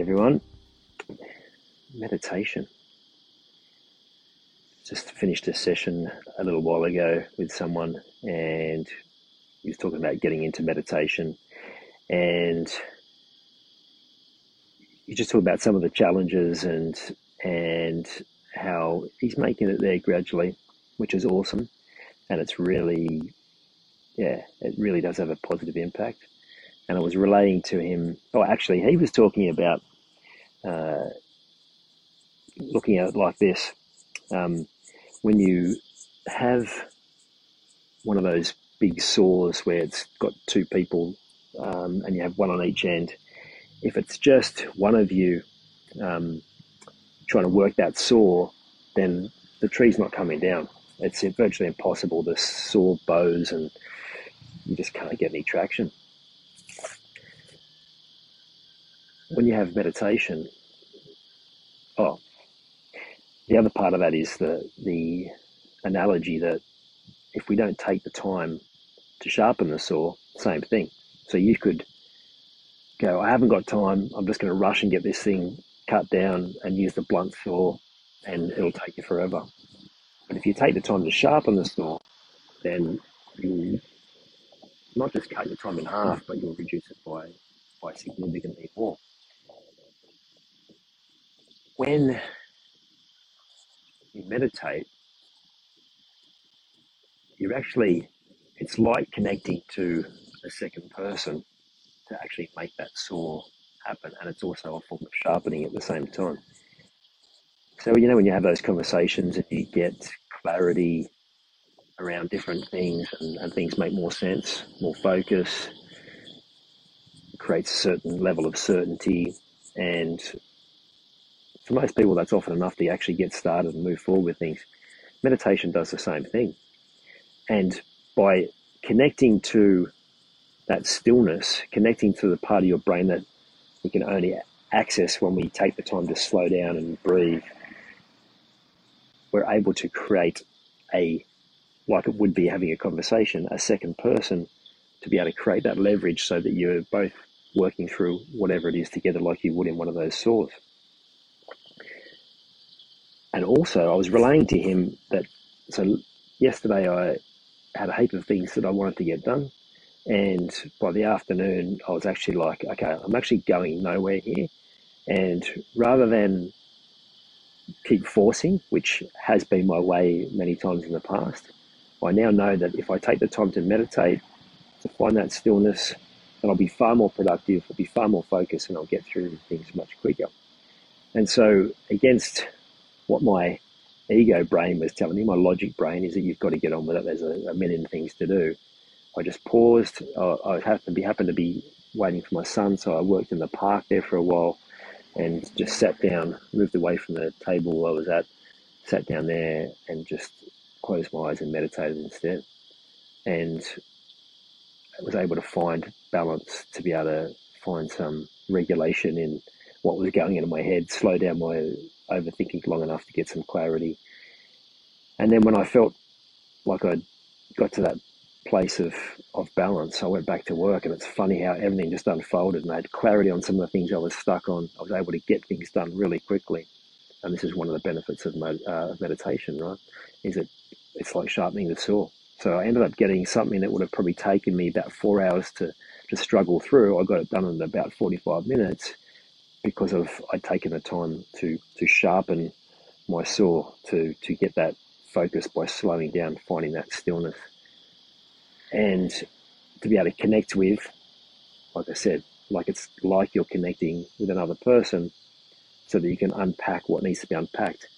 Everyone. Meditation. Just finished a session a little while ago with someone, and he was talking about getting into meditation. And you just talk about some of the challenges and and how he's making it there gradually, which is awesome. And it's really, yeah, it really does have a positive impact and I was relaying to him. Oh, actually, he was talking about uh, looking at it like this: um, when you have one of those big saws where it's got two people um, and you have one on each end. If it's just one of you um, trying to work that saw, then the tree's not coming down. It's virtually impossible. The saw bows and you just can't get any traction. When you have meditation, oh, the other part of that is the the analogy that if we don't take the time to sharpen the saw, same thing. So you could go, I haven't got time. I'm just going to rush and get this thing cut down and use the blunt saw, and it'll take you forever. But if you take the time to sharpen the saw, then you not just cut your time in half, but you'll reduce it by by significantly more when you meditate, you're actually, it's like connecting to a second person to actually make that saw happen. And it's also a form of sharpening at the same time. So, you know, when you have those conversations and you get clarity around different things and, and things make more sense, more focus, creates a certain level of certainty and for most people, that's often enough to actually get started and move forward with things. Meditation does the same thing. And by connecting to that stillness, connecting to the part of your brain that we can only access when we take the time to slow down and breathe, we're able to create a, like it would be having a conversation, a second person to be able to create that leverage so that you're both working through whatever it is together like you would in one of those saws. And also, I was relaying to him that so yesterday I had a heap of things that I wanted to get done. And by the afternoon, I was actually like, okay, I'm actually going nowhere here. And rather than keep forcing, which has been my way many times in the past, I now know that if I take the time to meditate, to find that stillness, then I'll be far more productive, I'll be far more focused, and I'll get through things much quicker. And so, against what my ego brain was telling me, my logic brain, is that you've got to get on with it. There's a, a million things to do. I just paused. I, I happened to be happened to be waiting for my son, so I worked in the park there for a while, and just sat down, moved away from the table I was at, sat down there, and just closed my eyes and meditated instead. And was able to find balance to be able to find some regulation in what was going into my head, slow down my overthinking long enough to get some clarity. And then when I felt like I got to that place of, of balance, I went back to work. And it's funny how everything just unfolded and I had clarity on some of the things I was stuck on. I was able to get things done really quickly. And this is one of the benefits of uh, meditation, right? Is that it's like sharpening the saw. So I ended up getting something that would have probably taken me about four hours to, to struggle through, I got it done in about 45 minutes because of I'd taken the time to to sharpen my saw to to get that focus by slowing down, finding that stillness, and to be able to connect with, like I said, like it's like you're connecting with another person, so that you can unpack what needs to be unpacked.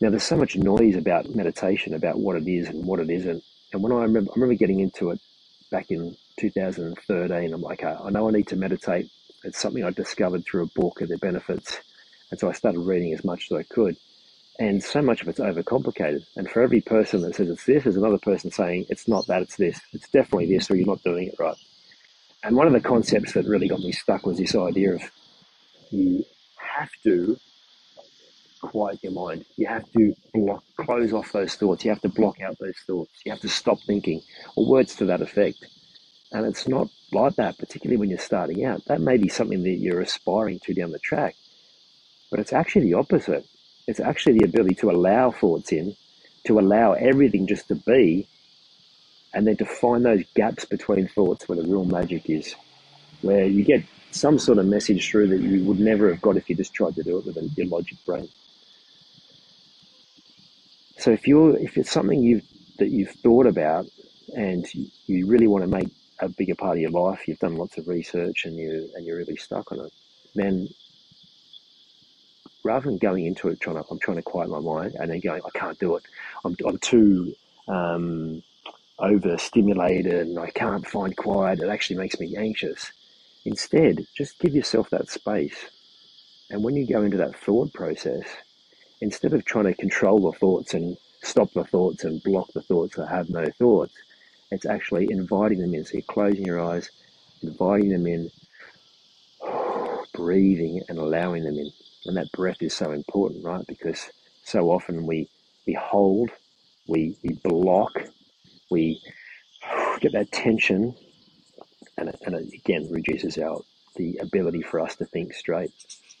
Now, there's so much noise about meditation, about what it is and what it isn't. And when I remember, I remember getting into it back in 2013. I'm like, ah, I know I need to meditate. It's something I discovered through a book of their benefits. And so I started reading as much as I could. And so much of it's overcomplicated. And for every person that says it's this, there's another person saying it's not that, it's this. It's definitely this, or you're not doing it right. And one of the concepts that really got me stuck was this idea of you have to quiet your mind. You have to block, close off those thoughts. You have to block out those thoughts. You have to stop thinking, or words to that effect. And it's not like that, particularly when you're starting out. That may be something that you're aspiring to down the track, but it's actually the opposite. It's actually the ability to allow thoughts in, to allow everything just to be, and then to find those gaps between thoughts where the real magic is, where you get some sort of message through that you would never have got if you just tried to do it with your logic brain. So if you're if it's something you've that you've thought about and you really want to make a bigger part of your life, you've done lots of research and you and you're really stuck on it, then rather than going into it trying to I'm trying to quiet my mind and then going I can't do it, I'm I'm too um, overstimulated and I can't find quiet. It actually makes me anxious. Instead, just give yourself that space. And when you go into that thought process, instead of trying to control the thoughts and stop the thoughts and block the thoughts that have no thoughts, it's actually inviting them in. So you're closing your eyes, inviting them in, breathing and allowing them in. And that breath is so important, right? Because so often we, we hold, we, we block, we get that tension, and and it again reduces our the ability for us to think straight.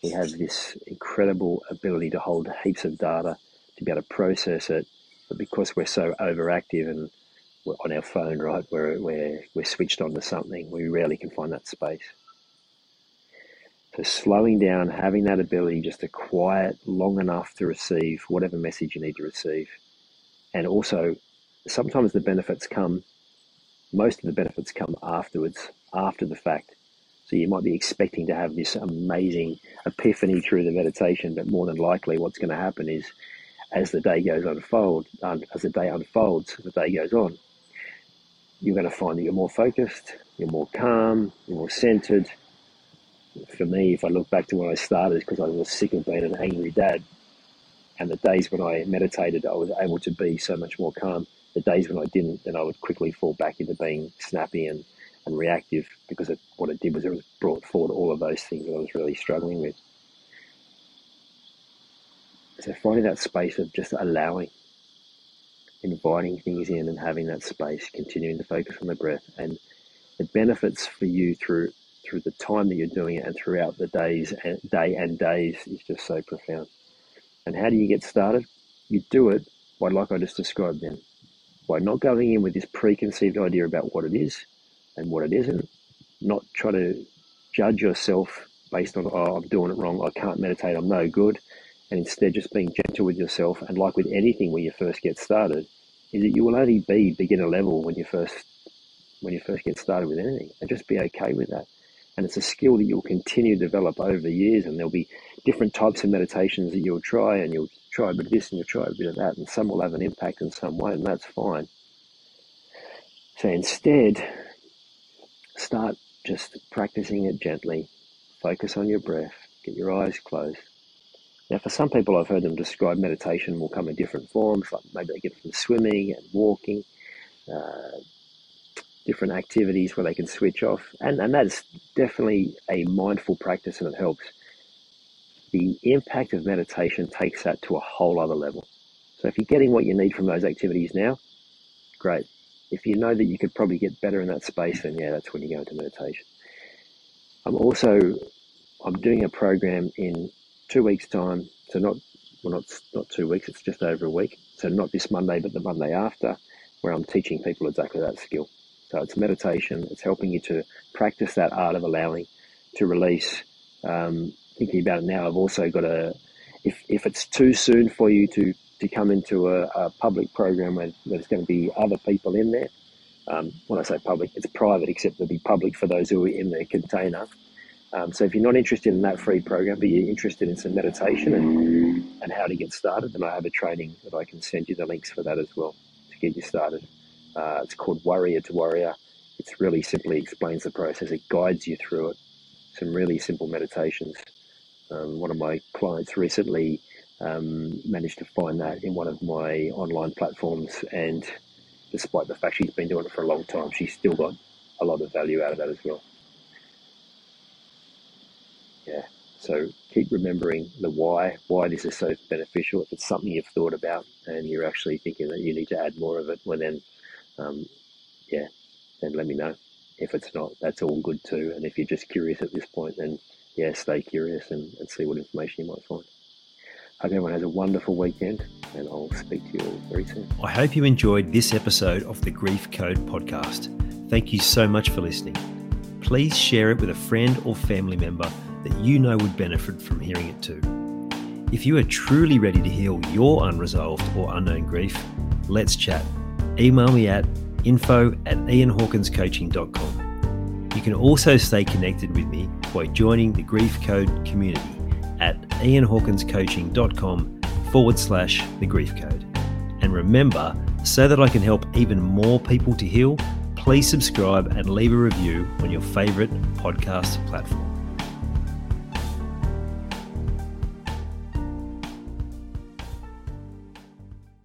We have this incredible ability to hold heaps of data, to be able to process it, but because we're so overactive and on our phone, right, we're, we're, we're switched on to something, we rarely can find that space. So slowing down, having that ability just to quiet long enough to receive whatever message you need to receive. And also, sometimes the benefits come, most of the benefits come afterwards, after the fact. So you might be expecting to have this amazing epiphany through the meditation, but more than likely, what's going to happen is, as the day goes unfold, as the day unfolds, the day goes on, you're going to find that you're more focused, you're more calm, you're more centered. For me, if I look back to when I started, because I was sick of being an angry dad, and the days when I meditated, I was able to be so much more calm. The days when I didn't, then I would quickly fall back into being snappy and and reactive because it, what it did was it brought forward all of those things that I was really struggling with. So finding that space of just allowing, inviting things in and having that space, continuing to focus on the breath and the benefits for you through through the time that you're doing it and throughout the days and day and days is just so profound. And how do you get started? You do it by like I just described then, by not going in with this preconceived idea about what it is, and what it isn't. Not try to judge yourself based on, oh, I'm doing it wrong, I can't meditate, I'm no good. And instead, just being gentle with yourself. And like with anything when you first get started, is that you will only be beginner level when you first when you first get started with anything, and just be okay with that. And it's a skill that you'll continue to develop over the years, and there'll be different types of meditations that you'll try, and you'll try a bit of this and you'll try a bit of that, and some will have an impact in some way, and that's fine. So instead, Start just practicing it gently. Focus on your breath. Get your eyes closed. Now, for some people, I've heard them describe meditation will come in different forms, like maybe they get from swimming and walking, uh, different activities where they can switch off. And, and that's definitely a mindful practice and it helps. The impact of meditation takes that to a whole other level. So if you're getting what you need from those activities now, great if you know that you could probably get better in that space, then yeah, that's when you go into meditation. I'm also I'm doing a program in two weeks' time, so not well, not not two weeks. It's just over a week. So not this Monday, but the Monday after, where I'm teaching people exactly that skill. So it's meditation. It's helping you to practice that art of allowing, to release. Um, thinking about it now, I've also got a. If if it's too soon for you to to come into a, a public program where there's going to be other people in there, um, when I say public, it's private, except it'll be public for those who are in the container. Um, so if you're not interested in that free program, but you're interested in some meditation and, and how to get started, then I have a training that I can send you the links for that as well to get you started. Uh, it's called Warrior to Warrior. It really simply explains the process. It guides you through it. Some really simple meditations. Um, one of my clients recently um, managed to find that in one of my online platforms, and despite the fact she's been doing it for a long time, she's still got a lot of value out of that as well. Yeah. So keep remembering the why, why this is so beneficial. If it's something you've thought about and you're actually thinking that you need to add more of it, well then, um, yeah, then let me know. If it's not, that's all good too. And if you're just curious at this point, then yeah, stay curious and, and see what information you might find. Hope everyone has a wonderful weekend, and I'll speak to you all very soon. I hope you enjoyed this episode of the Grief Code podcast. Thank you so much for listening. Please share it with a friend or family member that you know would benefit from hearing it too. If you are truly ready to heal your unresolved or unknown grief, let's chat. Email me at info at ianhawkinscoaching.com. You can also stay connected with me by joining the Grief Code community at ianhawkinscoaching.com forward slash the grief code. And remember, so that I can help even more people to heal, please subscribe and leave a review on your favorite podcast platform.